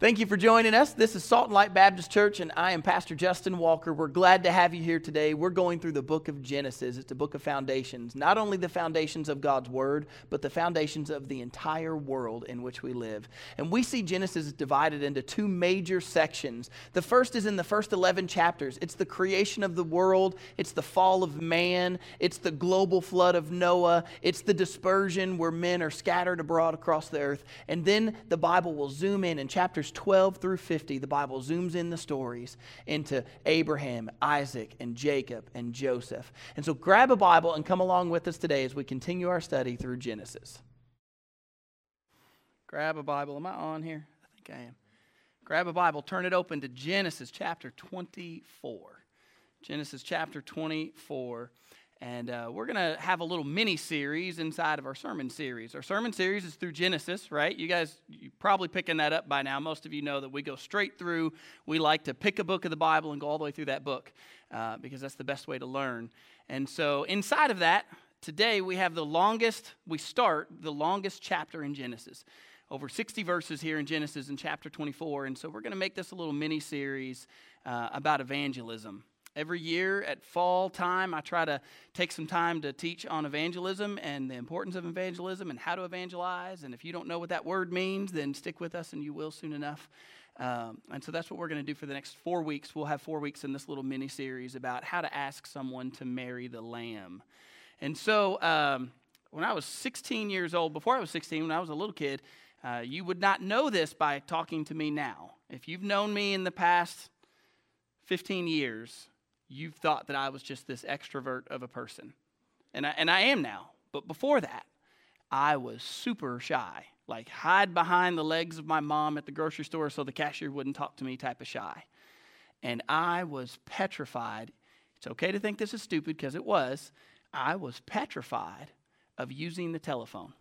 Thank you for joining us. This is Salt and Light Baptist Church, and I am Pastor Justin Walker. We're glad to have you here today. We're going through the book of Genesis. It's a book of foundations, not only the foundations of God's Word, but the foundations of the entire world in which we live. And we see Genesis divided into two major sections. The first is in the first 11 chapters it's the creation of the world, it's the fall of man, it's the global flood of Noah, it's the dispersion where men are scattered abroad across the earth. And then the Bible will zoom in in chapters chapters 12 through 50, the Bible zooms in the stories into Abraham, Isaac, and Jacob, and Joseph. And so grab a Bible and come along with us today as we continue our study through Genesis. Grab a Bible. Am I on here? I think I am. Grab a Bible, turn it open to Genesis chapter 24. Genesis chapter 24. And uh, we're going to have a little mini series inside of our sermon series. Our sermon series is through Genesis, right? You guys, you probably picking that up by now. Most of you know that we go straight through. We like to pick a book of the Bible and go all the way through that book uh, because that's the best way to learn. And so, inside of that, today we have the longest, we start the longest chapter in Genesis. Over 60 verses here in Genesis in chapter 24. And so, we're going to make this a little mini series uh, about evangelism. Every year at fall time, I try to take some time to teach on evangelism and the importance of evangelism and how to evangelize. And if you don't know what that word means, then stick with us and you will soon enough. Um, and so that's what we're going to do for the next four weeks. We'll have four weeks in this little mini series about how to ask someone to marry the lamb. And so um, when I was 16 years old, before I was 16, when I was a little kid, uh, you would not know this by talking to me now. If you've known me in the past 15 years, you've thought that I was just this extrovert of a person. And I, and I am now. But before that, I was super shy, like hide behind the legs of my mom at the grocery store so the cashier wouldn't talk to me type of shy. And I was petrified. It's okay to think this is stupid because it was. I was petrified of using the telephone.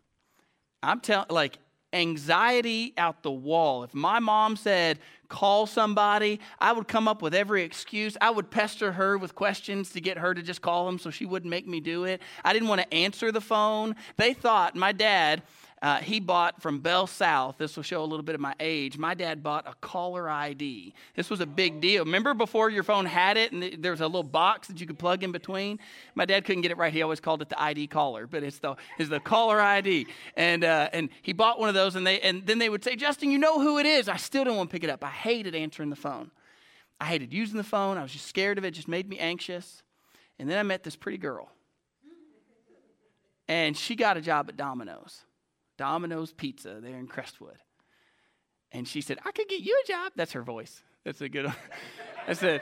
I'm telling, like, anxiety out the wall. If my mom said, call somebody, I would come up with every excuse. I would pester her with questions to get her to just call them so she wouldn't make me do it. I didn't want to answer the phone. They thought my dad uh, he bought from Bell South. This will show a little bit of my age. My dad bought a caller ID. This was a big deal. Remember before your phone had it and there was a little box that you could plug in between? My dad couldn't get it right. He always called it the ID caller, but it's the, it's the caller ID. And, uh, and he bought one of those, and, they, and then they would say, Justin, you know who it is. I still don't want to pick it up. I hated answering the phone. I hated using the phone. I was just scared of it. it just made me anxious. And then I met this pretty girl. And she got a job at Domino's. Domino's Pizza there in Crestwood. And she said, I could get you a job. That's her voice. That's a good one. I said,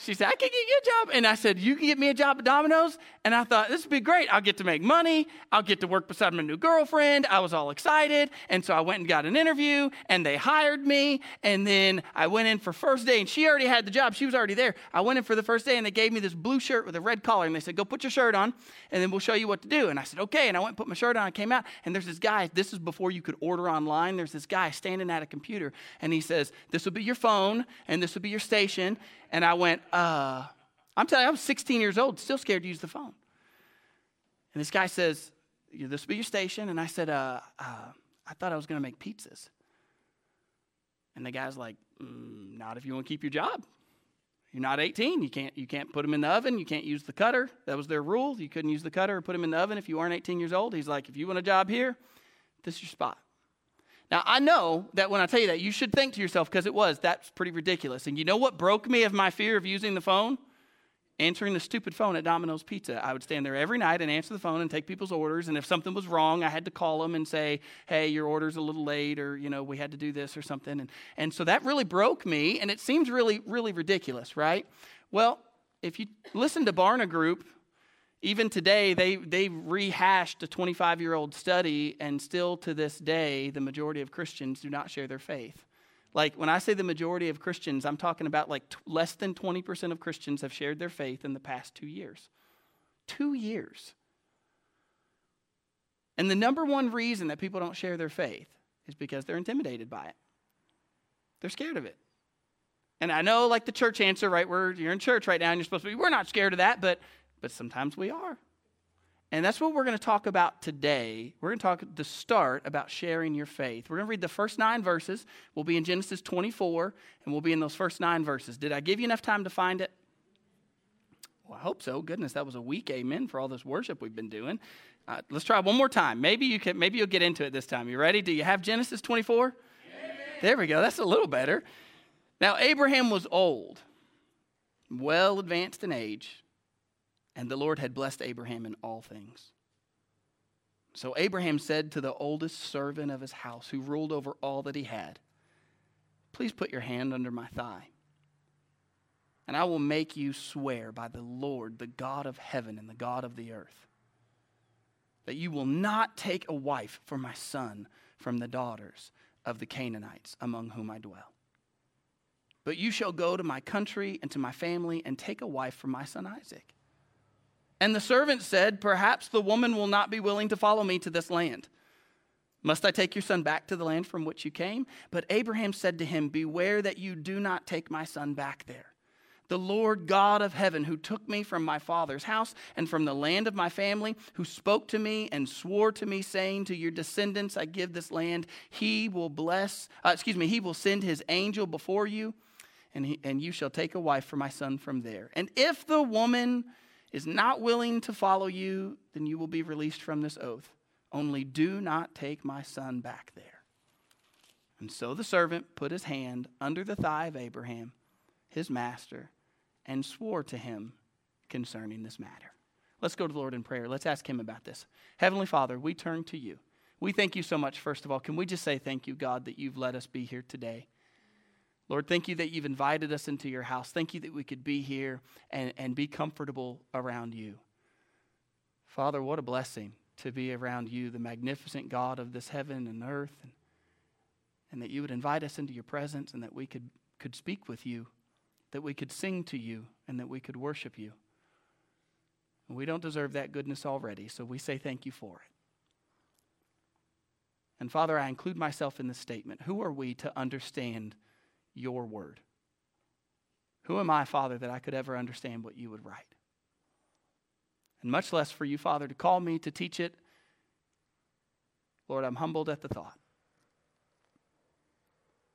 she said, I can get you a job. And I said, You can get me a job at Domino's? And I thought, This would be great. I'll get to make money. I'll get to work beside my new girlfriend. I was all excited. And so I went and got an interview, and they hired me. And then I went in for first day, and she already had the job. She was already there. I went in for the first day, and they gave me this blue shirt with a red collar. And they said, Go put your shirt on, and then we'll show you what to do. And I said, Okay. And I went and put my shirt on. I came out, and there's this guy. This is before you could order online. There's this guy standing at a computer, and he says, This will be your phone, and this will be your station. And I went, uh, I'm telling you, I was 16 years old, still scared to use the phone. And this guy says, This will be your station. And I said, uh, uh, I thought I was going to make pizzas. And the guy's like, mm, Not if you want to keep your job. You're not 18. You can't, you can't put them in the oven. You can't use the cutter. That was their rule. You couldn't use the cutter or put them in the oven if you aren't 18 years old. He's like, If you want a job here, this is your spot. Now, I know that when I tell you that, you should think to yourself, because it was, that's pretty ridiculous. And you know what broke me of my fear of using the phone? Answering the stupid phone at Domino's Pizza. I would stand there every night and answer the phone and take people's orders. And if something was wrong, I had to call them and say, hey, your order's a little late, or, you know, we had to do this or something. And, and so that really broke me, and it seems really, really ridiculous, right? Well, if you listen to Barna Group, even today, they, they rehashed a 25 year old study, and still to this day, the majority of Christians do not share their faith. Like, when I say the majority of Christians, I'm talking about like t- less than 20% of Christians have shared their faith in the past two years. Two years. And the number one reason that people don't share their faith is because they're intimidated by it, they're scared of it. And I know, like the church answer, right? Where you're in church right now and you're supposed to be, we're not scared of that, but but sometimes we are. And that's what we're going to talk about today. We're going to talk to start about sharing your faith. We're going to read the first nine verses. We'll be in Genesis 24, and we'll be in those first nine verses. Did I give you enough time to find it? Well, I hope so. Goodness, that was a weak amen for all this worship we've been doing. Uh, let's try one more time. Maybe you can. Maybe you'll get into it this time. You ready? Do you have Genesis 24? There we go. That's a little better. Now Abraham was old, well advanced in age and the Lord had blessed Abraham in all things. So Abraham said to the oldest servant of his house, who ruled over all that he had, Please put your hand under my thigh, and I will make you swear by the Lord, the God of heaven and the God of the earth, that you will not take a wife for my son from the daughters of the Canaanites among whom I dwell. But you shall go to my country and to my family and take a wife for my son Isaac. And the servant said, Perhaps the woman will not be willing to follow me to this land. Must I take your son back to the land from which you came? But Abraham said to him, Beware that you do not take my son back there. The Lord God of heaven, who took me from my father's house and from the land of my family, who spoke to me and swore to me, saying, To your descendants I give this land, he will bless, uh, excuse me, he will send his angel before you, and, he, and you shall take a wife for my son from there. And if the woman is not willing to follow you, then you will be released from this oath. Only do not take my son back there. And so the servant put his hand under the thigh of Abraham, his master, and swore to him concerning this matter. Let's go to the Lord in prayer. Let's ask him about this. Heavenly Father, we turn to you. We thank you so much, first of all. Can we just say thank you, God, that you've let us be here today? Lord, thank you that you've invited us into your house. Thank you that we could be here and, and be comfortable around you. Father, what a blessing to be around you, the magnificent God of this heaven and earth, and, and that you would invite us into your presence and that we could, could speak with you, that we could sing to you, and that we could worship you. And we don't deserve that goodness already, so we say thank you for it. And Father, I include myself in this statement. Who are we to understand? Your word. Who am I, Father, that I could ever understand what you would write? And much less for you, Father, to call me to teach it. Lord, I'm humbled at the thought.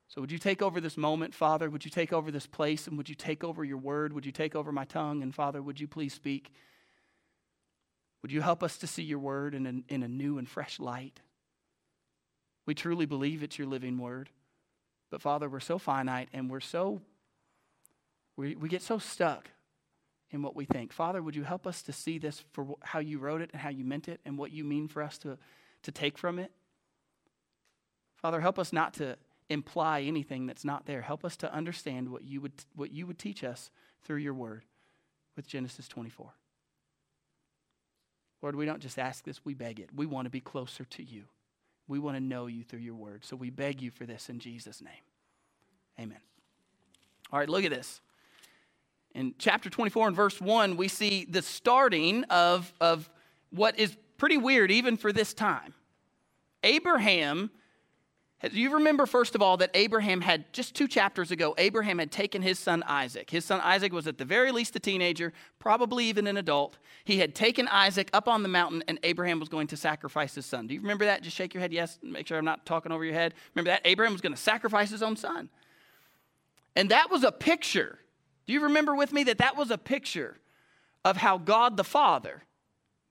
So, would you take over this moment, Father? Would you take over this place? And would you take over your word? Would you take over my tongue? And, Father, would you please speak? Would you help us to see your word in a, in a new and fresh light? We truly believe it's your living word. But Father, we're so finite and we're so, we, we get so stuck in what we think. Father, would you help us to see this for how you wrote it and how you meant it and what you mean for us to, to take from it? Father, help us not to imply anything that's not there. Help us to understand what you would, what you would teach us through your word with Genesis 24. Lord, we don't just ask this, we beg it. We want to be closer to you. We want to know you through your word. So we beg you for this in Jesus' name. Amen. All right, look at this. In chapter 24 and verse 1, we see the starting of, of what is pretty weird even for this time. Abraham you remember, first of all, that Abraham had, just two chapters ago, Abraham had taken his son Isaac. His son Isaac was at the very least a teenager, probably even an adult. He had taken Isaac up on the mountain, and Abraham was going to sacrifice his son. Do you remember that? Just shake your head yes. Make sure I'm not talking over your head. Remember that? Abraham was going to sacrifice his own son. And that was a picture. Do you remember with me that that was a picture of how God the Father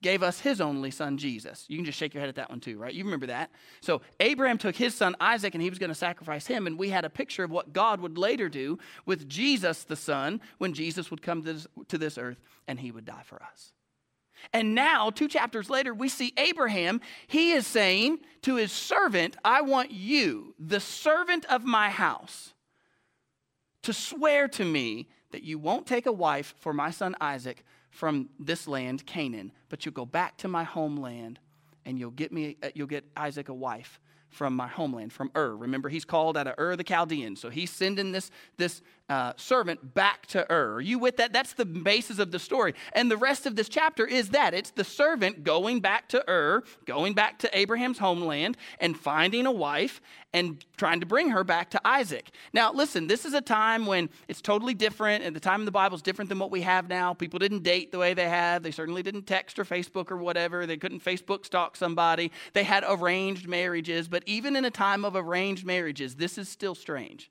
gave us his only son, Jesus. You can just shake your head at that one too, right? You remember that. So Abraham took his son Isaac and he was going to sacrifice him. And we had a picture of what God would later do with Jesus, the son, when Jesus would come to this, to this earth and he would die for us. And now, two chapters later, we see Abraham. He is saying to his servant, I want you, the servant of my house, to swear to me that you won't take a wife for my son Isaac from this land, Canaan, but you'll go back to my homeland and you'll get me uh, you'll get Isaac a wife from my homeland, from Ur. Remember, he's called out of Ur the Chaldean. So he's sending this, this uh, servant back to Ur. Are you with that? That's the basis of the story. And the rest of this chapter is that it's the servant going back to Ur, going back to Abraham's homeland, and finding a wife and trying to bring her back to Isaac. Now, listen, this is a time when it's totally different, and the time in the Bible is different than what we have now. People didn't date the way they have. They certainly didn't text or Facebook or whatever. They couldn't Facebook stalk somebody. They had arranged marriages, but even in a time of arranged marriages, this is still strange.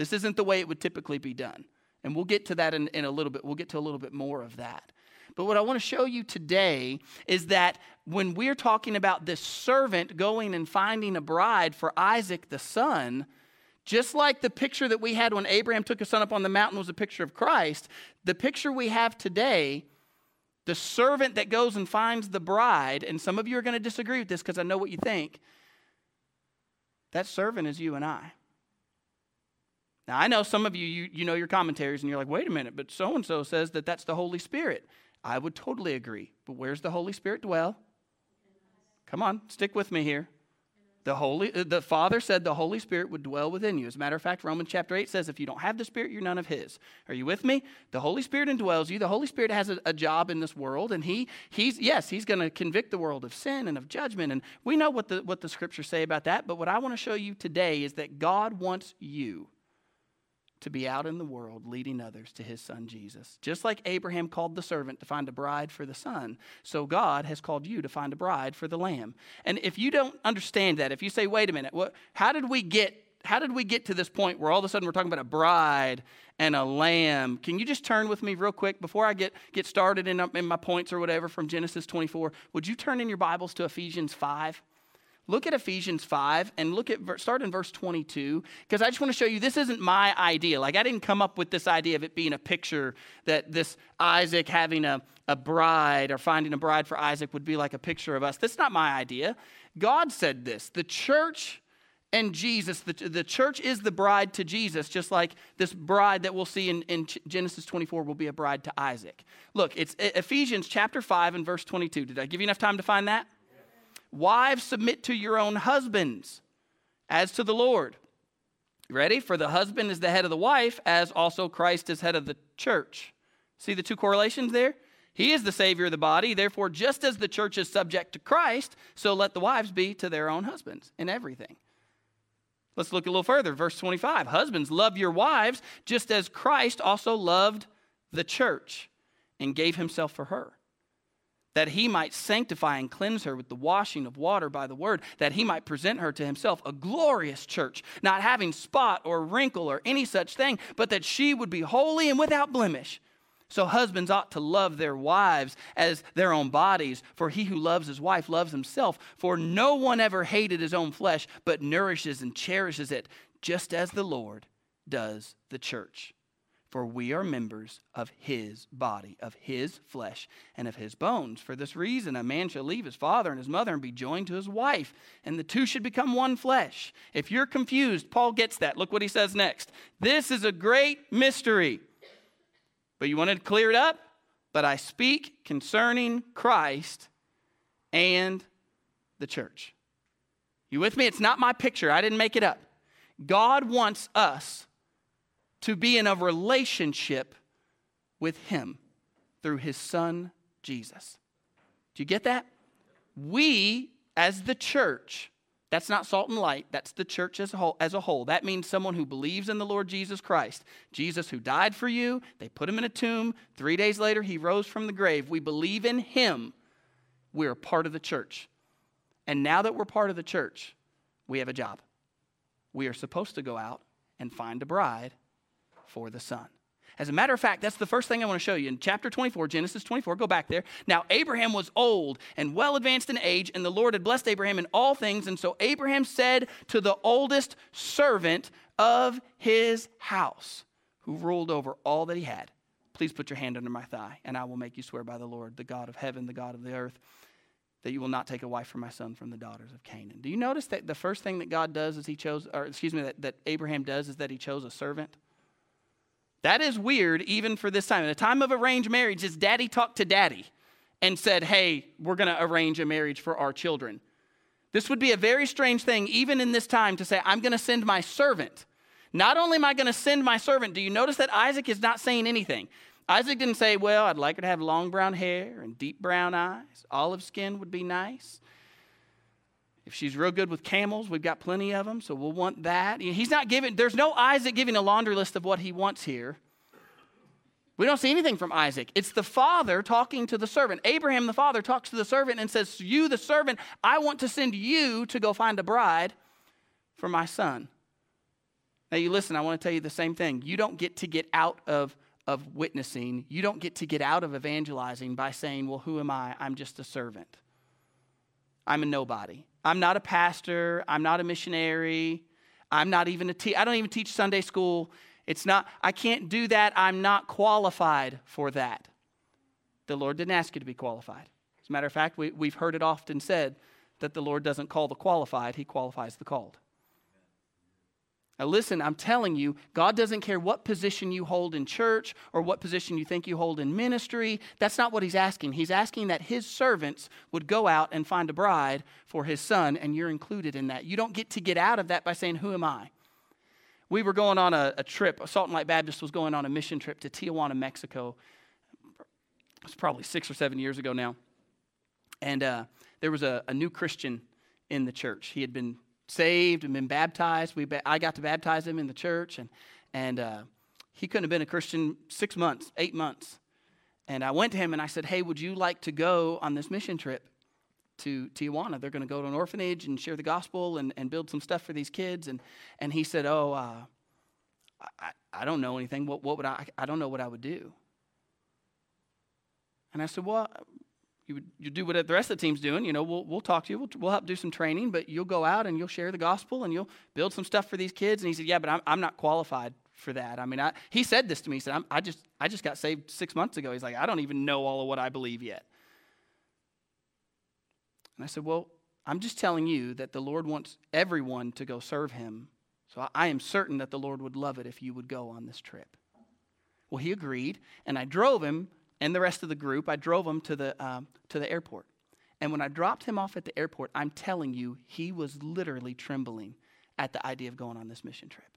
This isn't the way it would typically be done. And we'll get to that in, in a little bit. We'll get to a little bit more of that. But what I want to show you today is that when we're talking about this servant going and finding a bride for Isaac the son, just like the picture that we had when Abraham took his son up on the mountain was a picture of Christ, the picture we have today, the servant that goes and finds the bride, and some of you are going to disagree with this because I know what you think, that servant is you and I. Now, I know some of you, you, you know your commentaries, and you're like, wait a minute, but so and so says that that's the Holy Spirit. I would totally agree. But where's the Holy Spirit dwell? Come on, stick with me here. The Holy uh, the Father said the Holy Spirit would dwell within you. As a matter of fact, Romans chapter 8 says if you don't have the Spirit, you're none of his. Are you with me? The Holy Spirit indwells you. The Holy Spirit has a, a job in this world, and he he's yes, he's going to convict the world of sin and of judgment. And we know what the what the scriptures say about that. But what I want to show you today is that God wants you to be out in the world leading others to his son Jesus. Just like Abraham called the servant to find a bride for the son, so God has called you to find a bride for the lamb. And if you don't understand that, if you say, wait a minute, what, how did we get how did we get to this point where all of a sudden we're talking about a bride and a lamb? Can you just turn with me real quick before I get, get started in, in my points or whatever from Genesis 24? Would you turn in your Bibles to Ephesians 5? Look at Ephesians 5 and look at start in verse 22 because I just want to show you this isn't my idea. Like I didn't come up with this idea of it being a picture that this Isaac having a, a bride or finding a bride for Isaac would be like a picture of us. That's not my idea. God said this. The church and Jesus, the, the church is the bride to Jesus, just like this bride that we'll see in, in Genesis 24 will be a bride to Isaac. Look, it's Ephesians chapter 5 and verse 22. Did I give you enough time to find that? Wives, submit to your own husbands as to the Lord. Ready? For the husband is the head of the wife, as also Christ is head of the church. See the two correlations there? He is the Savior of the body. Therefore, just as the church is subject to Christ, so let the wives be to their own husbands in everything. Let's look a little further. Verse 25 Husbands, love your wives, just as Christ also loved the church and gave himself for her that he might sanctify and cleanse her with the washing of water by the word, that he might present her to himself a glorious church, not having spot or wrinkle or any such thing, but that she would be holy and without blemish. So husbands ought to love their wives as their own bodies, for he who loves his wife loves himself. For no one ever hated his own flesh, but nourishes and cherishes it, just as the Lord does the church for we are members of his body, of his flesh, and of his bones. For this reason, a man shall leave his father and his mother and be joined to his wife, and the two should become one flesh. If you're confused, Paul gets that. Look what he says next. This is a great mystery. But you want to clear it up? But I speak concerning Christ and the church. You with me? It's not my picture. I didn't make it up. God wants us to be in a relationship with Him through His Son, Jesus. Do you get that? We, as the church, that's not salt and light. That's the church as a whole. As a whole. That means someone who believes in the Lord Jesus Christ. Jesus who died for you. They put him in a tomb. Three days later, he rose from the grave. We believe in him. We're part of the church. And now that we're part of the church, we have a job. We are supposed to go out and find a bride for the Son. As a matter of fact, that's the first thing I want to show you. In chapter 24, Genesis 24, go back there. Now, Abraham was old and well advanced in age, and the Lord had blessed Abraham in all things. And so Abraham said to the oldest servant of his house, who ruled over all that he had, Please put your hand under my thigh, and I will make you swear by the Lord, the God of heaven, the God of the earth, that you will not take a wife for my son from the daughters of Canaan. Do you notice that the first thing that God does is he chose, or excuse me, that, that Abraham does is that he chose a servant? That is weird even for this time. In a time of arranged marriage, his daddy talked to daddy and said, Hey, we're going to arrange a marriage for our children. This would be a very strange thing, even in this time, to say, I'm going to send my servant. Not only am I going to send my servant, do you notice that Isaac is not saying anything? Isaac didn't say, Well, I'd like her to have long brown hair and deep brown eyes. Olive skin would be nice. If she's real good with camels, we've got plenty of them, so we'll want that. He's not giving, there's no Isaac giving a laundry list of what he wants here. We don't see anything from Isaac. It's the father talking to the servant. Abraham, the father, talks to the servant and says, You, the servant, I want to send you to go find a bride for my son. Now, you listen, I want to tell you the same thing. You don't get to get out of, of witnessing, you don't get to get out of evangelizing by saying, Well, who am I? I'm just a servant. I'm a nobody. I'm not a pastor. I'm not a missionary. I'm not even a te- I don't even teach Sunday school. It's not, I can't do that. I'm not qualified for that. The Lord didn't ask you to be qualified. As a matter of fact, we, we've heard it often said that the Lord doesn't call the qualified, He qualifies the called. Now, listen, I'm telling you, God doesn't care what position you hold in church or what position you think you hold in ministry. That's not what He's asking. He's asking that His servants would go out and find a bride for His son, and you're included in that. You don't get to get out of that by saying, Who am I? we were going on a, a trip. Salt and Light Baptist was going on a mission trip to Tijuana, Mexico. It was probably six or seven years ago now. And uh, there was a, a, new Christian in the church. He had been saved and been baptized. We I got to baptize him in the church, and, and uh, he couldn't have been a Christian six months, eight months. And I went to him and I said, Hey, would you like to go on this mission trip to Tijuana. They're going to go to an orphanage and share the gospel and, and build some stuff for these kids. And, and he said, Oh, uh, I, I don't know anything. What, what would I, I don't know what I would do. And I said, Well, you, would, you do what the rest of the team's doing. You know, we'll, we'll talk to you. We'll, we'll help do some training, but you'll go out and you'll share the gospel and you'll build some stuff for these kids. And he said, Yeah, but I'm, I'm not qualified for that. I mean, I, he said this to me. He said, i just, I just got saved six months ago. He's like, I don't even know all of what I believe yet. And I said, Well, I'm just telling you that the Lord wants everyone to go serve him. So I am certain that the Lord would love it if you would go on this trip. Well, he agreed, and I drove him and the rest of the group. I drove him to the, um, to the airport. And when I dropped him off at the airport, I'm telling you, he was literally trembling at the idea of going on this mission trip,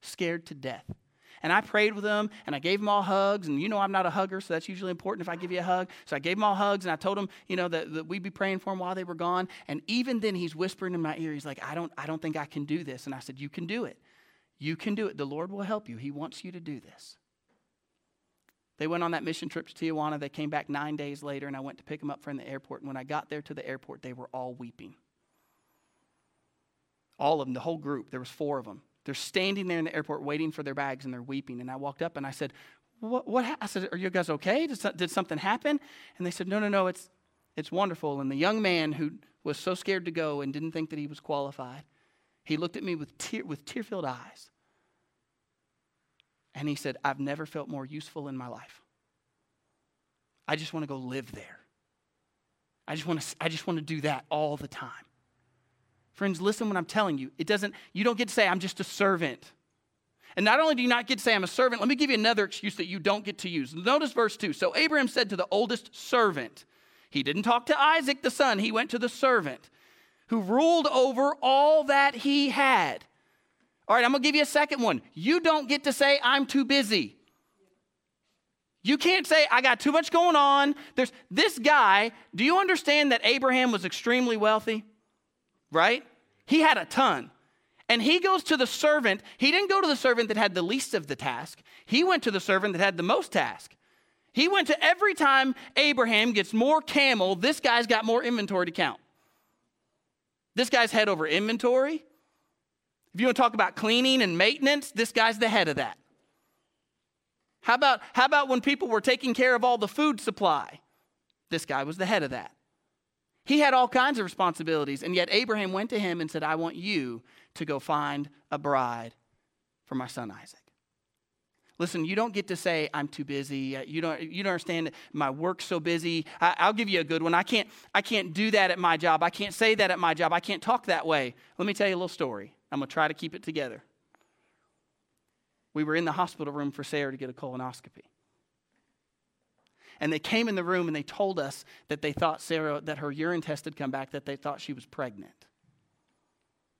scared to death. And I prayed with them and I gave them all hugs. And you know, I'm not a hugger, so that's usually important if I give you a hug. So I gave them all hugs and I told them, you know, that, that we'd be praying for them while they were gone. And even then, he's whispering in my ear, he's like, I don't, I don't think I can do this. And I said, You can do it. You can do it. The Lord will help you. He wants you to do this. They went on that mission trip to Tijuana. They came back nine days later, and I went to pick them up from the airport. And when I got there to the airport, they were all weeping. All of them, the whole group. There was four of them. They're standing there in the airport waiting for their bags and they're weeping. And I walked up and I said, What, what I said, Are you guys okay? Did, did something happen? And they said, No, no, no, it's, it's wonderful. And the young man who was so scared to go and didn't think that he was qualified, he looked at me with, tear, with tear filled eyes. And he said, I've never felt more useful in my life. I just want to go live there. I just want to, I just want to do that all the time. Friends, listen when I'm telling you. It doesn't, you don't get to say, I'm just a servant. And not only do you not get to say, I'm a servant, let me give you another excuse that you don't get to use. Notice verse 2. So Abraham said to the oldest servant, he didn't talk to Isaac the son, he went to the servant who ruled over all that he had. All right, I'm gonna give you a second one. You don't get to say, I'm too busy. You can't say, I got too much going on. There's this guy, do you understand that Abraham was extremely wealthy? Right? He had a ton. And he goes to the servant. He didn't go to the servant that had the least of the task. He went to the servant that had the most task. He went to every time Abraham gets more camel, this guy's got more inventory to count. This guy's head over inventory. If you want to talk about cleaning and maintenance, this guy's the head of that. How about, how about when people were taking care of all the food supply? This guy was the head of that. He had all kinds of responsibilities, and yet Abraham went to him and said, I want you to go find a bride for my son Isaac. Listen, you don't get to say, I'm too busy. Uh, you don't, you don't understand my work's so busy. I, will give you a good one. I can't, I can't do that at my job. I can't say that at my job. I can't talk that way. Let me tell you a little story. I'm going to try to keep it together. We were in the hospital room for Sarah to get a colonoscopy and they came in the room and they told us that they thought Sarah, that her urine test had come back, that they thought she was pregnant.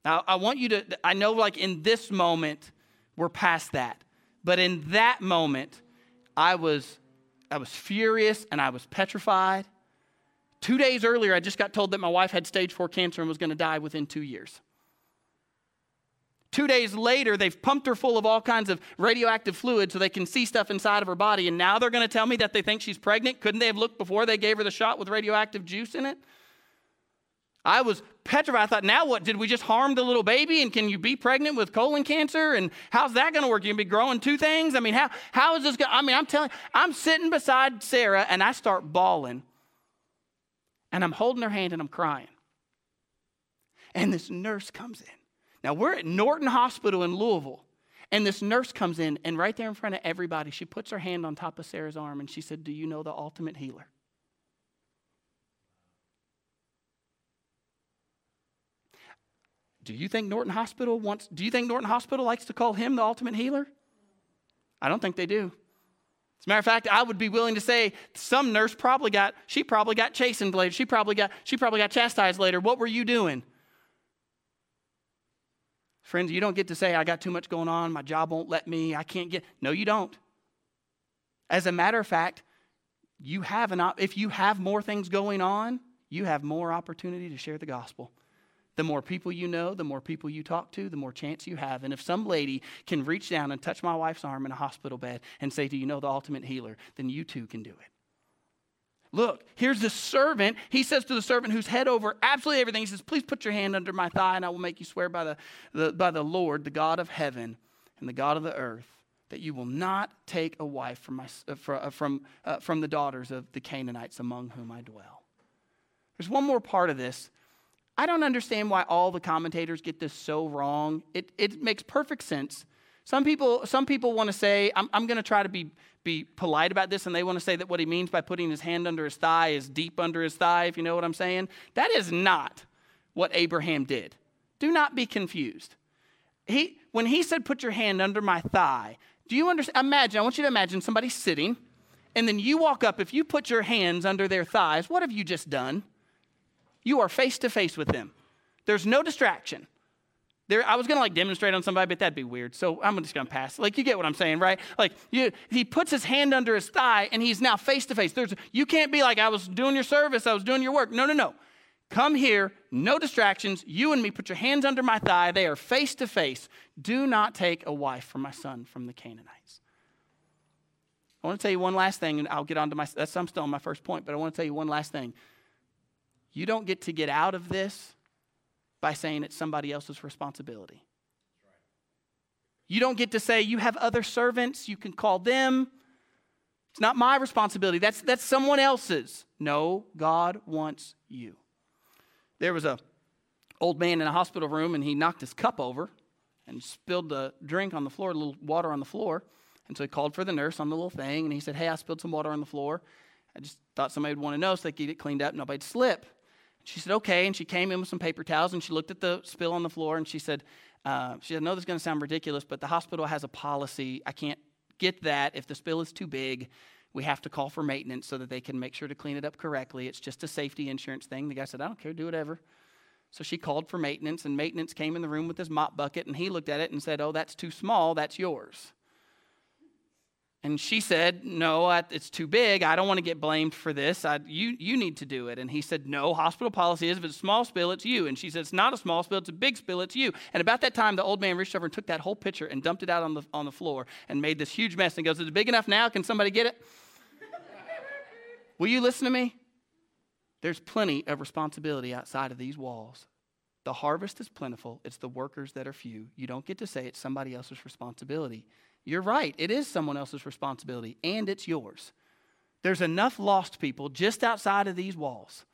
Now, I want you to, I know like in this moment, We're past that. But in that moment, I was, I was furious and I was petrified. Two days earlier, I just got told that my wife had stage four cancer and was going to die within two years. Two days later, they've pumped her full of all kinds of radioactive fluid so they can see stuff inside of her body. And now they're going to tell me that they think she's pregnant. Couldn't they have looked before they gave her the shot with radioactive juice in it? I was petrified. I thought, now what? Did we just harm the little baby? And can you be pregnant with colon cancer? And how's that going to work? You going to be growing two things? I mean, how, how is this going to? I mean, I'm telling I'm sitting beside Sarah and I start bawling. And I'm holding her hand and I'm crying. And this nurse comes in. Now, we're at Norton Hospital in Louisville. And this nurse comes in, and right there in front of everybody, she puts her hand on top of Sarah's arm and she said, Do you know the ultimate healer? Do you think Norton Hospital wants, do you think Norton Hospital likes to call him the ultimate healer? I don't think they do. As a matter of fact, I would be willing to say some nurse probably got, she probably got chastened later. She probably got, she probably got chastised later. What were you doing? Friends, you don't get to say, I got too much going on, my job won't let me, I can't get. No, you don't. As a matter of fact, you have an op- if you have more things going on, you have more opportunity to share the gospel. The more people you know, the more people you talk to, the more chance you have. And if some lady can reach down and touch my wife's arm in a hospital bed and say, Do you know the ultimate healer? then you too can do it. Look, here's the servant. He says to the servant who's head over absolutely everything, he says, Please put your hand under my thigh, and I will make you swear by the, the, by the Lord, the God of heaven and the God of the earth, that you will not take a wife from, my, uh, uh, from, uh, from the daughters of the Canaanites among whom I dwell. There's one more part of this. I don't understand why all the commentators get this so wrong. It, it makes perfect sense. Some people, some people want to say, I'm, I'm going to try to be be polite about this and they want to say that what he means by putting his hand under his thigh is deep under his thigh, if you know what I'm saying. That is not what Abraham did. Do not be confused. He, when he said, Put your hand under my thigh, do you understand? Imagine, I want you to imagine somebody sitting, and then you walk up. If you put your hands under their thighs, what have you just done? You are face to face with them. There's no distraction. There, I was gonna like demonstrate on somebody, but that'd be weird. So I'm just gonna pass. Like you get what I'm saying, right? Like you, he puts his hand under his thigh, and he's now face to face. There's you can't be like I was doing your service, I was doing your work. No, no, no. Come here, no distractions. You and me, put your hands under my thigh. They are face to face. Do not take a wife for my son from the Canaanites. I want to tell you one last thing, and I'll get on to my. That's I'm still on my first point, but I want to tell you one last thing. You don't get to get out of this by saying it's somebody else's responsibility. You don't get to say you have other servants, you can call them. It's not my responsibility. That's, that's someone else's. No, God wants you. There was a old man in a hospital room and he knocked his cup over and spilled the drink on the floor, a little water on the floor. And so he called for the nurse on the little thing and he said, Hey, I spilled some water on the floor. I just thought somebody would want to know so they could get it cleaned up, nobody'd slip. She said, okay. And she came in with some paper towels and she looked at the spill on the floor and she said, uh, she said, I know this is going to sound ridiculous, but the hospital has a policy. I can't get that. If the spill is too big, we have to call for maintenance so that they can make sure to clean it up correctly. It's just a safety insurance thing. The guy said, I don't care, do whatever. So she called for maintenance, and maintenance came in the room with his mop bucket, and he looked at it and said, Oh, that's too small, that's yours. And she said, No, it's too big. I don't want to get blamed for this. I, you, you need to do it. And he said, No, hospital policy is if it's a small spill, it's you. And she said, It's not a small spill, it's a big spill, it's you. And about that time, the old man reached over and took that whole pitcher and dumped it out on the, on the floor and made this huge mess and goes, Is it big enough now? Can somebody get it? Will you listen to me? There's plenty of responsibility outside of these walls. The harvest is plentiful, it's the workers that are few. You don't get to say it's somebody else's responsibility. You're right. It is someone else's responsibility, and it's yours. There's enough lost people just outside of these walls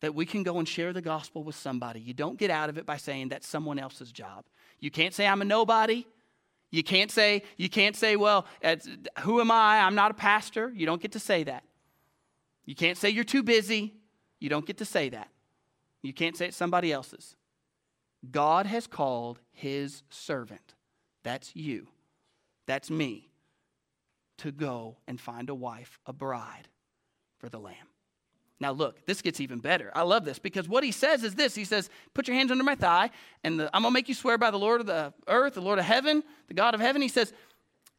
that we can go and share the gospel with somebody. You don't get out of it by saying that's someone else's job. You can't say I'm a nobody. You can't say you can't say, well, who am I? I'm not a pastor. You don't get to say that. You can't say you're too busy. You don't get to say that. You can't say it's somebody else's. God has called his servant. That's you that's me, to go and find a wife, a bride for the Lamb. Now, look, this gets even better. I love this because what he says is this He says, Put your hands under my thigh, and the, I'm going to make you swear by the Lord of the earth, the Lord of heaven, the God of heaven. He says,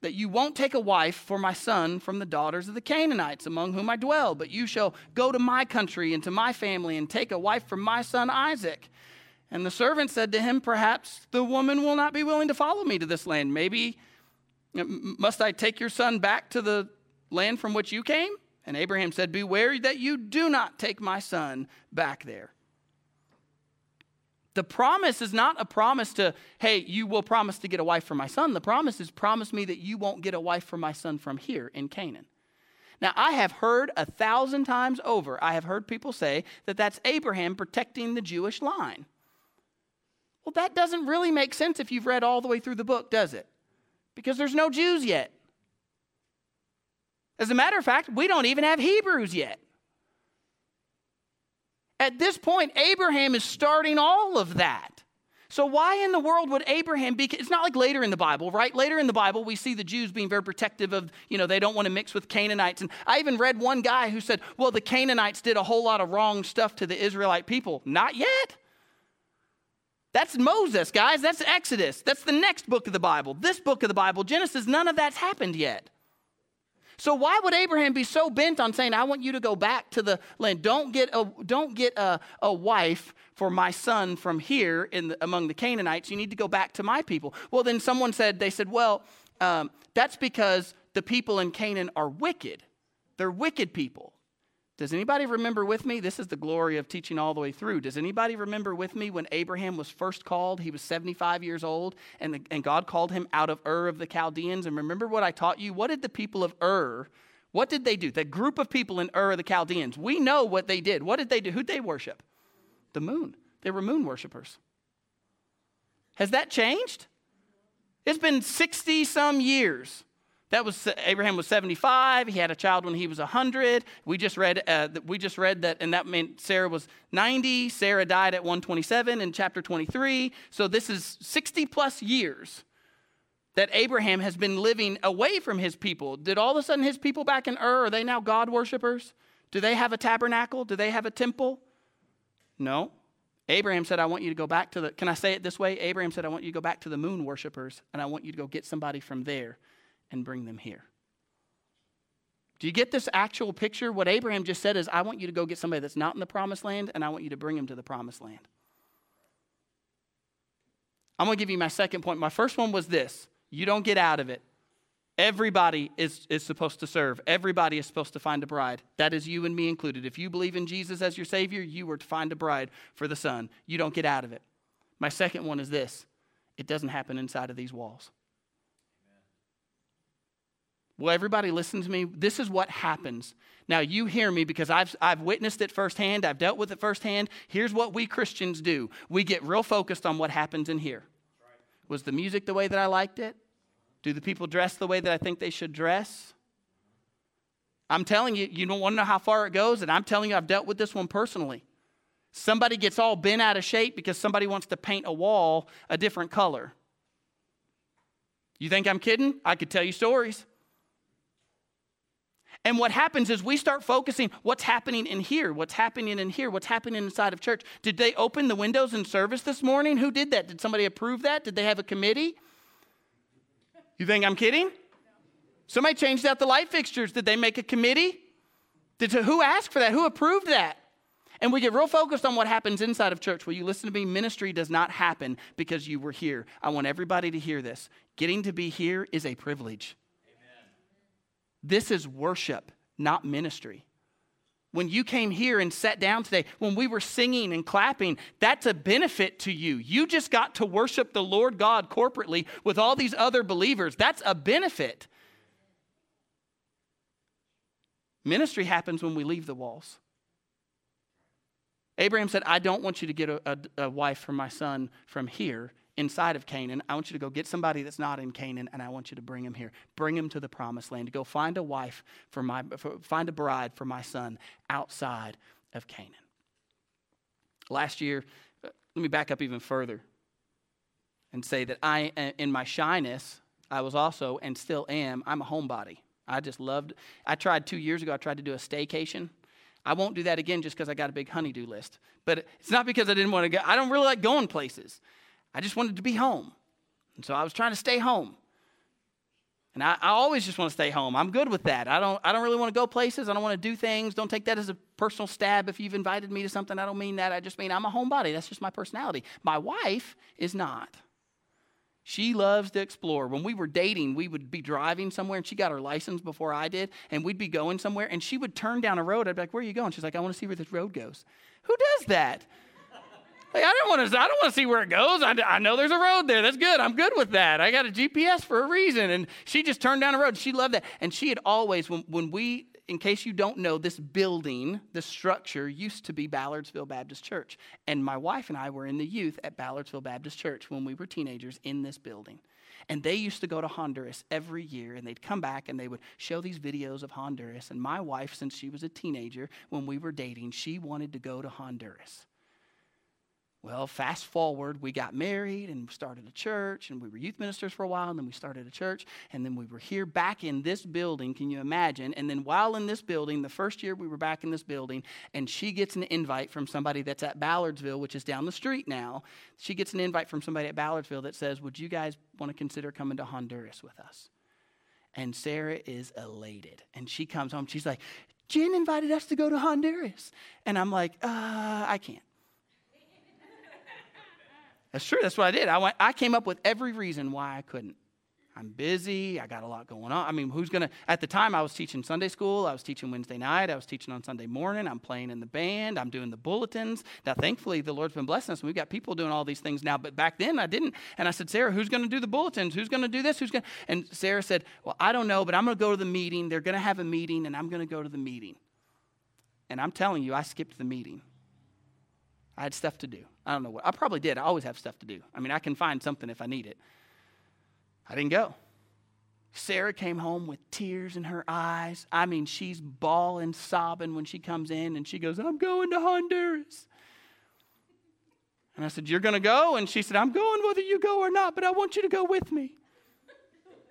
that you won't take a wife for my son from the daughters of the Canaanites among whom I dwell, but you shall go to my country and to my family and take a wife from my son Isaac. And the servant said to him, Perhaps the woman will not be willing to follow me to this land. Maybe must I take your son back to the land from which you came? And Abraham said, Beware that you do not take my son back there. The promise is not a promise to, hey, you will promise to get a wife for my son. The promise is, promise me that you won't get a wife for my son from here in Canaan. Now, I have heard a thousand times over, I have heard people say that that's Abraham protecting the Jewish line. Well, that doesn't really make sense if you've read all the way through the book, does it? Because there's no Jews yet. As a matter of fact, we don't even have Hebrews yet. At this point, Abraham is starting all of that. So, why in the world would Abraham be? It's not like later in the Bible, right? Later in the Bible, we see the Jews being very protective of, you know, they don't want to mix with Canaanites. And I even read one guy who said, well, the Canaanites did a whole lot of wrong stuff to the Israelite people. Not yet. That's Moses, guys. That's Exodus. That's the next book of the Bible. This book of the Bible, Genesis, none of that's happened yet. So why would Abraham be so bent on saying, I want you to go back to the land? Don't get a, don't get a, a wife for my son from here in the, among the Canaanites. You need to go back to my people. Well, then someone said, they said, well, um, that's because the people in Canaan are wicked. They're wicked people. Does anybody remember with me? This is the glory of teaching all the way through. Does anybody remember with me when Abraham was first called? He was 75 years old, and, the, and God called him out of Ur of the Chaldeans. And remember what I taught you? What did the people of Ur, what did they do? That group of people in Ur of the Chaldeans, we know what they did. What did they do? Who'd they worship? The moon. They were moon worshipers. Has that changed? It's been 60 some years that was Abraham was 75. He had a child when he was 100. We just read uh, we just read that, and that meant Sarah was 90. Sarah died at 127 in chapter 23. So this is 60 plus years that Abraham has been living away from his people. Did all of a sudden his people back in Ur are they now God worshippers? Do they have a tabernacle? Do they have a temple? No. Abraham said, I want you to go back to the, can I say it this way? Abraham said, I want you to go back to the moon worshippers, and I want you to go get somebody from there and bring them here. Do you get this actual picture? What Abraham just said is, I want you to go get somebody that's not in the promised land, and I want you to bring them to the promised land. I'm going to give you my second point. My first one was this you don't get out of it. Everybody is, is supposed to serve. Everybody is supposed to find a bride. That is you and me included. If you believe in Jesus as your Savior, you are to find a bride for the Son. You don't get out of it. My second one is this it doesn't happen inside of these walls. Well, everybody listen to me. This is what happens. Now, you hear me because I've, I've witnessed it firsthand. I've dealt with it firsthand. Here's what we Christians do we get real focused on what happens in here. Was the music the way that I liked it? Do the people dress the way that I think they should dress? I'm telling you, you don't want to know how far it goes, and I'm telling you, I've dealt with this one personally. Somebody gets all bent out of shape because somebody wants to paint a wall a different color. You think I'm kidding? I could tell you stories. And what happens is we start focusing what's happening in here, what's happening in here, what's happening inside of church. Did they open the windows in service this morning? Who did that? Did somebody approve that? Did they have a committee? You think I'm kidding? Somebody changed out the light fixtures. Did they make a committee? Did, who asked for that? Who approved that? And we get real focused on what happens inside of church. Will you listen to me? Ministry does not happen because you were here. I want everybody to hear this. Getting to be here is a privilege. This is worship, not ministry. When you came here and sat down today, when we were singing and clapping, that's a benefit to you. You just got to worship the Lord God corporately with all these other believers. That's a benefit. Ministry happens when we leave the walls. Abraham said, I don't want you to get a, a, a wife for my son from here inside of Canaan. I want you to go get somebody that's not in Canaan, and I want you to bring him here. Bring him to the promised land. To go find a wife for my, for, find a bride for my son outside of Canaan. Last year, uh, let me back up even further and say that I, uh, in my shyness, I was also and still am. I'm a homebody. I just loved. I tried two years ago. I tried to do a staycation. I won't do that again just because I got a big honeydew list. But it's not because I didn't want to go. I don't really like going places. I just wanted to be home. And so I was trying to stay home. And I, I, always just want to stay home. I'm good with that. I don't, I don't really want to go places. I don't want to do things. Don't take that as a personal stab. If you've invited me to something, I don't mean that. I just mean I'm a homebody. That's just my personality. My wife is not. She loves to explore. When we were dating, we would be driving somewhere, and she got her license before I did, and we'd be going somewhere, and she would turn down a road. I'd be like, "Where are you going?" She's like, "I want to see where this road goes." Who does that? Like, I don't want to. I don't want to see where it goes. I, I know there's a road there. That's good. I'm good with that. I got a GPS for a reason. And she just turned down a road. She loved that. And she had always, when, when we, in case you don't know, this building, this structure used to be Ballardsville Baptist Church. And my wife and I were in the youth at Ballardsville Baptist Church when we were teenagers in this building. And they used to go to Honduras every year, and they'd come back and they would show these videos of Honduras. And my wife, since she was a teenager, when we were dating, she wanted to go to Honduras. Well, fast forward, we got married and started a church, and we were youth ministers for a while, and then we started a church, and then we were here back in this building. Can you imagine? And then while in this building, the first year we were back in this building, and she gets an invite from somebody that's at Ballardsville, which is down the street now. She gets an invite from somebody at Ballardsville that says, Would you guys want to consider coming to Honduras with us? And Sarah is elated. And she comes home, she's like, Jen invited us to go to Honduras. And I'm like, uh, I can't. That's true. That's what I did. I, went, I came up with every reason why I couldn't. I'm busy. I got a lot going on. I mean, who's going to, at the time, I was teaching Sunday school. I was teaching Wednesday night. I was teaching on Sunday morning. I'm playing in the band. I'm doing the bulletins. Now, thankfully, the Lord's been blessing us. And we've got people doing all these things now. But back then, I didn't. And I said, Sarah, who's going to do the bulletins? Who's going to do this? Who's going to? And Sarah said, Well, I don't know, but I'm going to go to the meeting. They're going to have a meeting, and I'm going to go to the meeting. And I'm telling you, I skipped the meeting. I had stuff to do. I don't know what. I probably did. I always have stuff to do. I mean, I can find something if I need it. I didn't go. Sarah came home with tears in her eyes. I mean, she's bawling, sobbing when she comes in and she goes, I'm going to Honduras. And I said, You're going to go? And she said, I'm going whether you go or not, but I want you to go with me.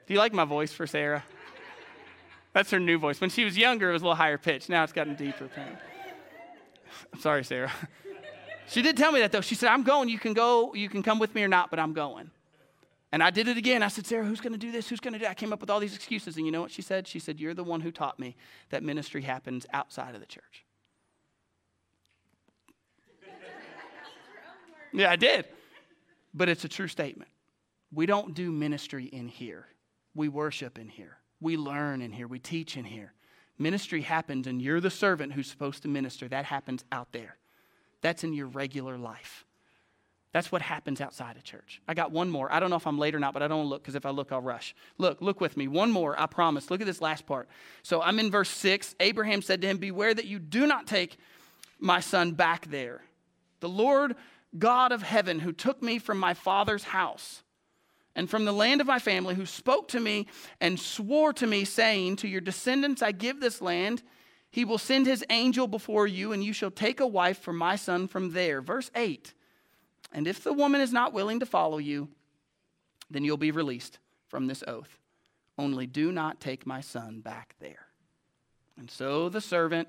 Do you like my voice for Sarah? That's her new voice. When she was younger, it was a little higher pitched. Now it's gotten deeper. I'm sorry, Sarah. She did tell me that though. She said, I'm going. You can go. You can come with me or not, but I'm going. And I did it again. I said, Sarah, who's going to do this? Who's going to do that? I came up with all these excuses. And you know what she said? She said, You're the one who taught me that ministry happens outside of the church. yeah, I did. But it's a true statement. We don't do ministry in here, we worship in here, we learn in here, we teach in here. Ministry happens, and you're the servant who's supposed to minister. That happens out there. That's in your regular life. That's what happens outside of church. I got one more. I don't know if I'm late or not, but I don't look because if I look, I'll rush. Look, look with me. One more, I promise. Look at this last part. So I'm in verse 6. Abraham said to him, Beware that you do not take my son back there. The Lord God of heaven, who took me from my father's house and from the land of my family, who spoke to me and swore to me, saying, To your descendants I give this land he will send his angel before you, and you shall take a wife for my son from there. Verse 8 And if the woman is not willing to follow you, then you'll be released from this oath. Only do not take my son back there. And so the servant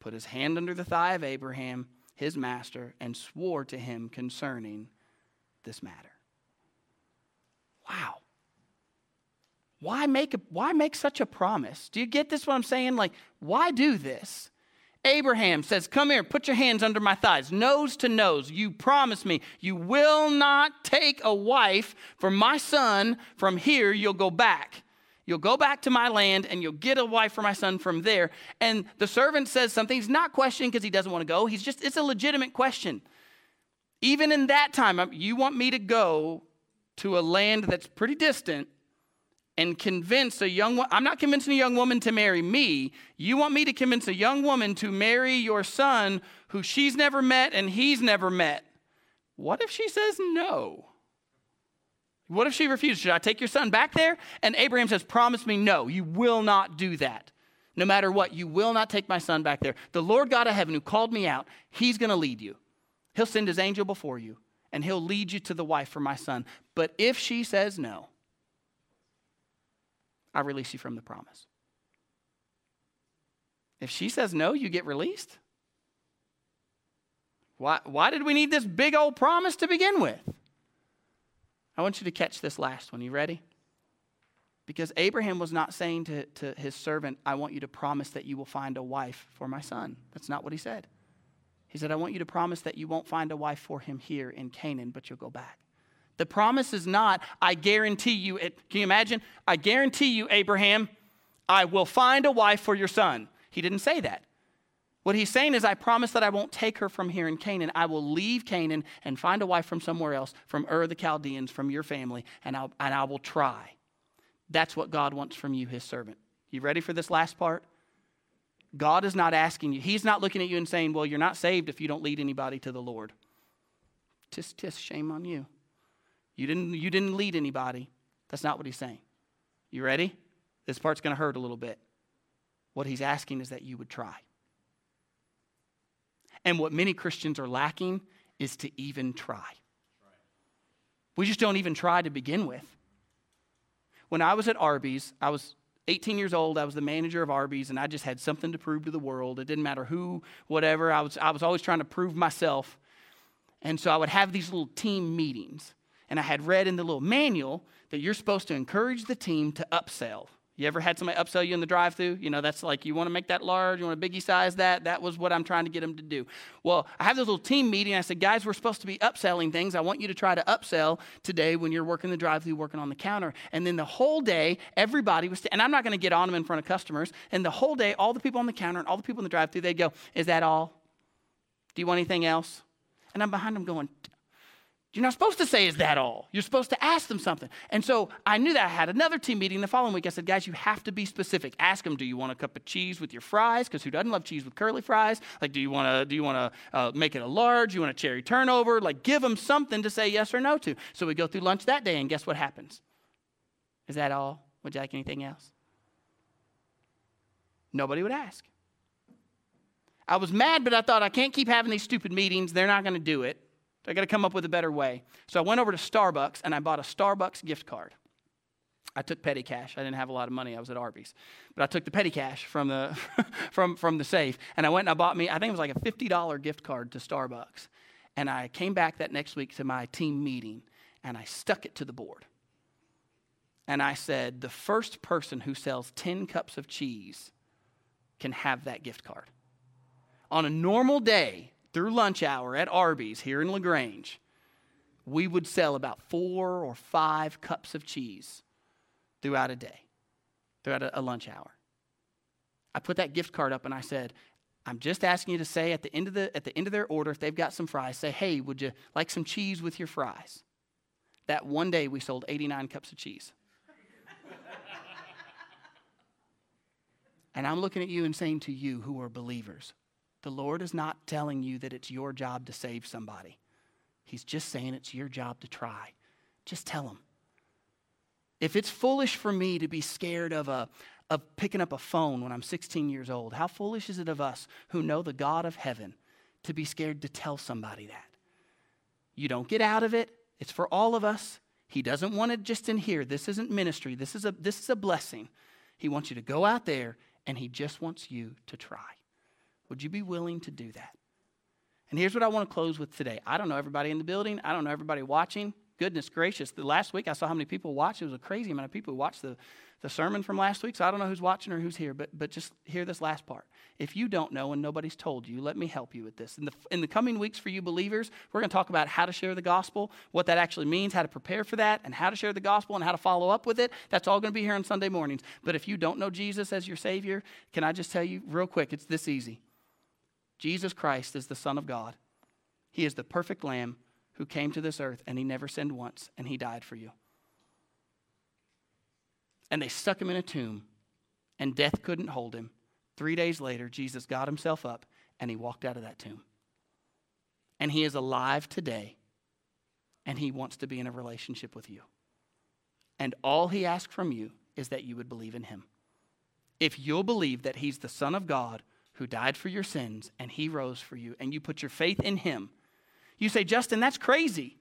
put his hand under the thigh of Abraham, his master, and swore to him concerning this matter. Wow. Why make, a, why make such a promise? Do you get this what I'm saying? Like, why do this? Abraham says, Come here, put your hands under my thighs, nose to nose. You promise me you will not take a wife for my son from here. You'll go back. You'll go back to my land and you'll get a wife for my son from there. And the servant says something. He's not questioning because he doesn't want to go. He's just, it's a legitimate question. Even in that time, um, you want me to go to a land that's pretty distant and convince a young woman. I'm not convincing a young woman to marry me. You want me to convince a young woman to marry your son who she's never met and he's never met. What if she says no? What if she refuses? Should I take your son back there? And Abraham says, Promise me, no, you will not do that. No matter what, you will not take my son back there. The Lord God of heaven, who called me out, he's going to lead you. He'll send his angel before you, and he'll lead you to the wife for my son. But if she says no, I release you from the promise. If she says no, you get released. Why, why did we need this big old promise to begin with? I want you to catch this last one. You ready? Because Abraham was not saying to, to his servant, I want you to promise that you will find a wife for my son. That's not what he said. He said, I want you to promise that you won't find a wife for him here in Canaan, but you'll go back. The promise is not, I guarantee you, it, can you imagine? I guarantee you, Abraham, I will find a wife for your son. He didn't say that. What he's saying is, I promise that I won't take her from here in Canaan. I will leave Canaan and find a wife from somewhere else, from Ur the Chaldeans, from your family, and, I'll, and I will try. That's what God wants from you, his servant. You ready for this last part? God is not asking you, he's not looking at you and saying, Well, you're not saved if you don't lead anybody to the Lord. Tisk, tisk, shame on you. You didn't, you didn't lead anybody. That's not what he's saying. You ready? This part's going to hurt a little bit. What he's asking is that you would try. And what many Christians are lacking is to even try. We just don't even try to begin with. When I was at Arby's, I was 18 years old. I was the manager of Arby's, and I just had something to prove to the world. It didn't matter who, whatever. I was, I was always trying to prove myself. And so I would have these little team meetings. And I had read in the little manual that you're supposed to encourage the team to upsell. You ever had somebody upsell you in the drive through? You know, that's like, you want to make that large, you want to biggie size that. That was what I'm trying to get them to do. Well, I have this little team meeting. I said, guys, we're supposed to be upselling things. I want you to try to upsell today when you're working the drive through, working on the counter. And then the whole day, everybody was, and I'm not going to get on them in front of customers. And the whole day, all the people on the counter and all the people in the drive through, they'd go, Is that all? Do you want anything else? And I'm behind them going, you're not supposed to say, Is that all? You're supposed to ask them something. And so I knew that I had another team meeting the following week. I said, Guys, you have to be specific. Ask them, Do you want a cup of cheese with your fries? Because who doesn't love cheese with curly fries? Like, do you want to do you want to uh, make it a large? You want a cherry turnover? Like, give them something to say yes or no to. So we go through lunch that day, and guess what happens? Is that all? Would you like anything else? Nobody would ask. I was mad, but I thought I can't keep having these stupid meetings. They're not going to do it. I got to come up with a better way. So I went over to Starbucks and I bought a Starbucks gift card. I took petty cash. I didn't have a lot of money. I was at Arby's. But I took the petty cash from the, from, from the safe and I went and I bought me, I think it was like a $50 gift card to Starbucks. And I came back that next week to my team meeting and I stuck it to the board. And I said, the first person who sells 10 cups of cheese can have that gift card. On a normal day, through lunch hour at Arby's here in LaGrange, we would sell about four or five cups of cheese throughout a day, throughout a, a lunch hour. I put that gift card up and I said, I'm just asking you to say at the end of the at the end of their order, if they've got some fries, say, hey, would you like some cheese with your fries? That one day we sold 89 cups of cheese. and I'm looking at you and saying to you who are believers, the Lord is not telling you that it's your job to save somebody. He's just saying it's your job to try. Just tell him. If it's foolish for me to be scared of, a, of picking up a phone when I'm 16 years old, how foolish is it of us who know the God of heaven to be scared to tell somebody that? You don't get out of it. It's for all of us. He doesn't want it just in here. This isn't ministry. This is a, this is a blessing. He wants you to go out there and he just wants you to try. Would you be willing to do that? And here's what I want to close with today. I don't know everybody in the building, I don't know everybody watching. Goodness gracious, the last week I saw how many people watched. It was a crazy amount of people who watched the, the sermon from last week. So I don't know who's watching or who's here, but, but just hear this last part. If you don't know and nobody's told you, let me help you with this. In the, in the coming weeks for you believers, we're going to talk about how to share the gospel, what that actually means, how to prepare for that, and how to share the gospel and how to follow up with it. That's all going to be here on Sunday mornings. But if you don't know Jesus as your Savior, can I just tell you real quick, it's this easy. Jesus Christ is the Son of God. He is the perfect Lamb who came to this earth and he never sinned once and he died for you. And they stuck him in a tomb and death couldn't hold him. Three days later, Jesus got himself up and he walked out of that tomb. And he is alive today and he wants to be in a relationship with you. And all he asks from you is that you would believe in him. If you'll believe that he's the Son of God who died for your sins and he rose for you, and you put your faith in him. You say, Justin, that's crazy.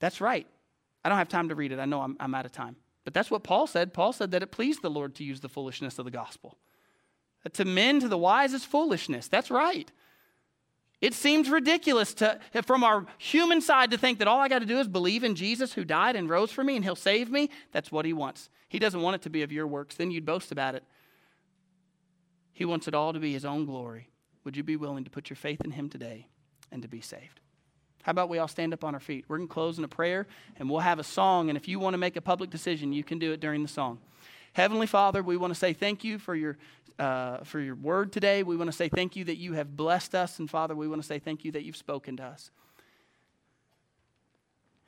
That's right. I don't have time to read it. I know I'm, I'm out of time. But that's what Paul said. Paul said that it pleased the Lord to use the foolishness of the gospel. To men, to the wise is foolishness. That's right. It seems ridiculous to, from our human side to think that all I got to do is believe in Jesus who died and rose for me and he'll save me. That's what he wants. He doesn't want it to be of your works. Then you'd boast about it. He wants it all to be his own glory. Would you be willing to put your faith in him today and to be saved? How about we all stand up on our feet? We're going to close in a prayer and we'll have a song. And if you want to make a public decision, you can do it during the song. Heavenly Father, we want to say thank you for your uh, for your word today. We want to say thank you that you have blessed us. And Father, we want to say thank you that you've spoken to us.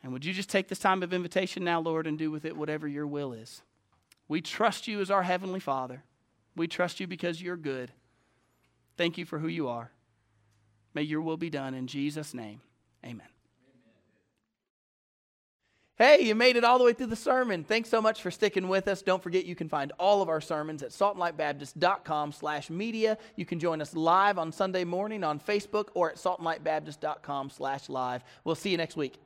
And would you just take this time of invitation now, Lord, and do with it whatever your will is? We trust you as our Heavenly Father. We trust you because you're good. Thank you for who you are. May your will be done in Jesus' name. Amen. Hey, you made it all the way through the sermon. Thanks so much for sticking with us. Don't forget you can find all of our sermons at saltandlightbaptist.com slash media. You can join us live on Sunday morning on Facebook or at saltandlightbaptist.com slash live. We'll see you next week.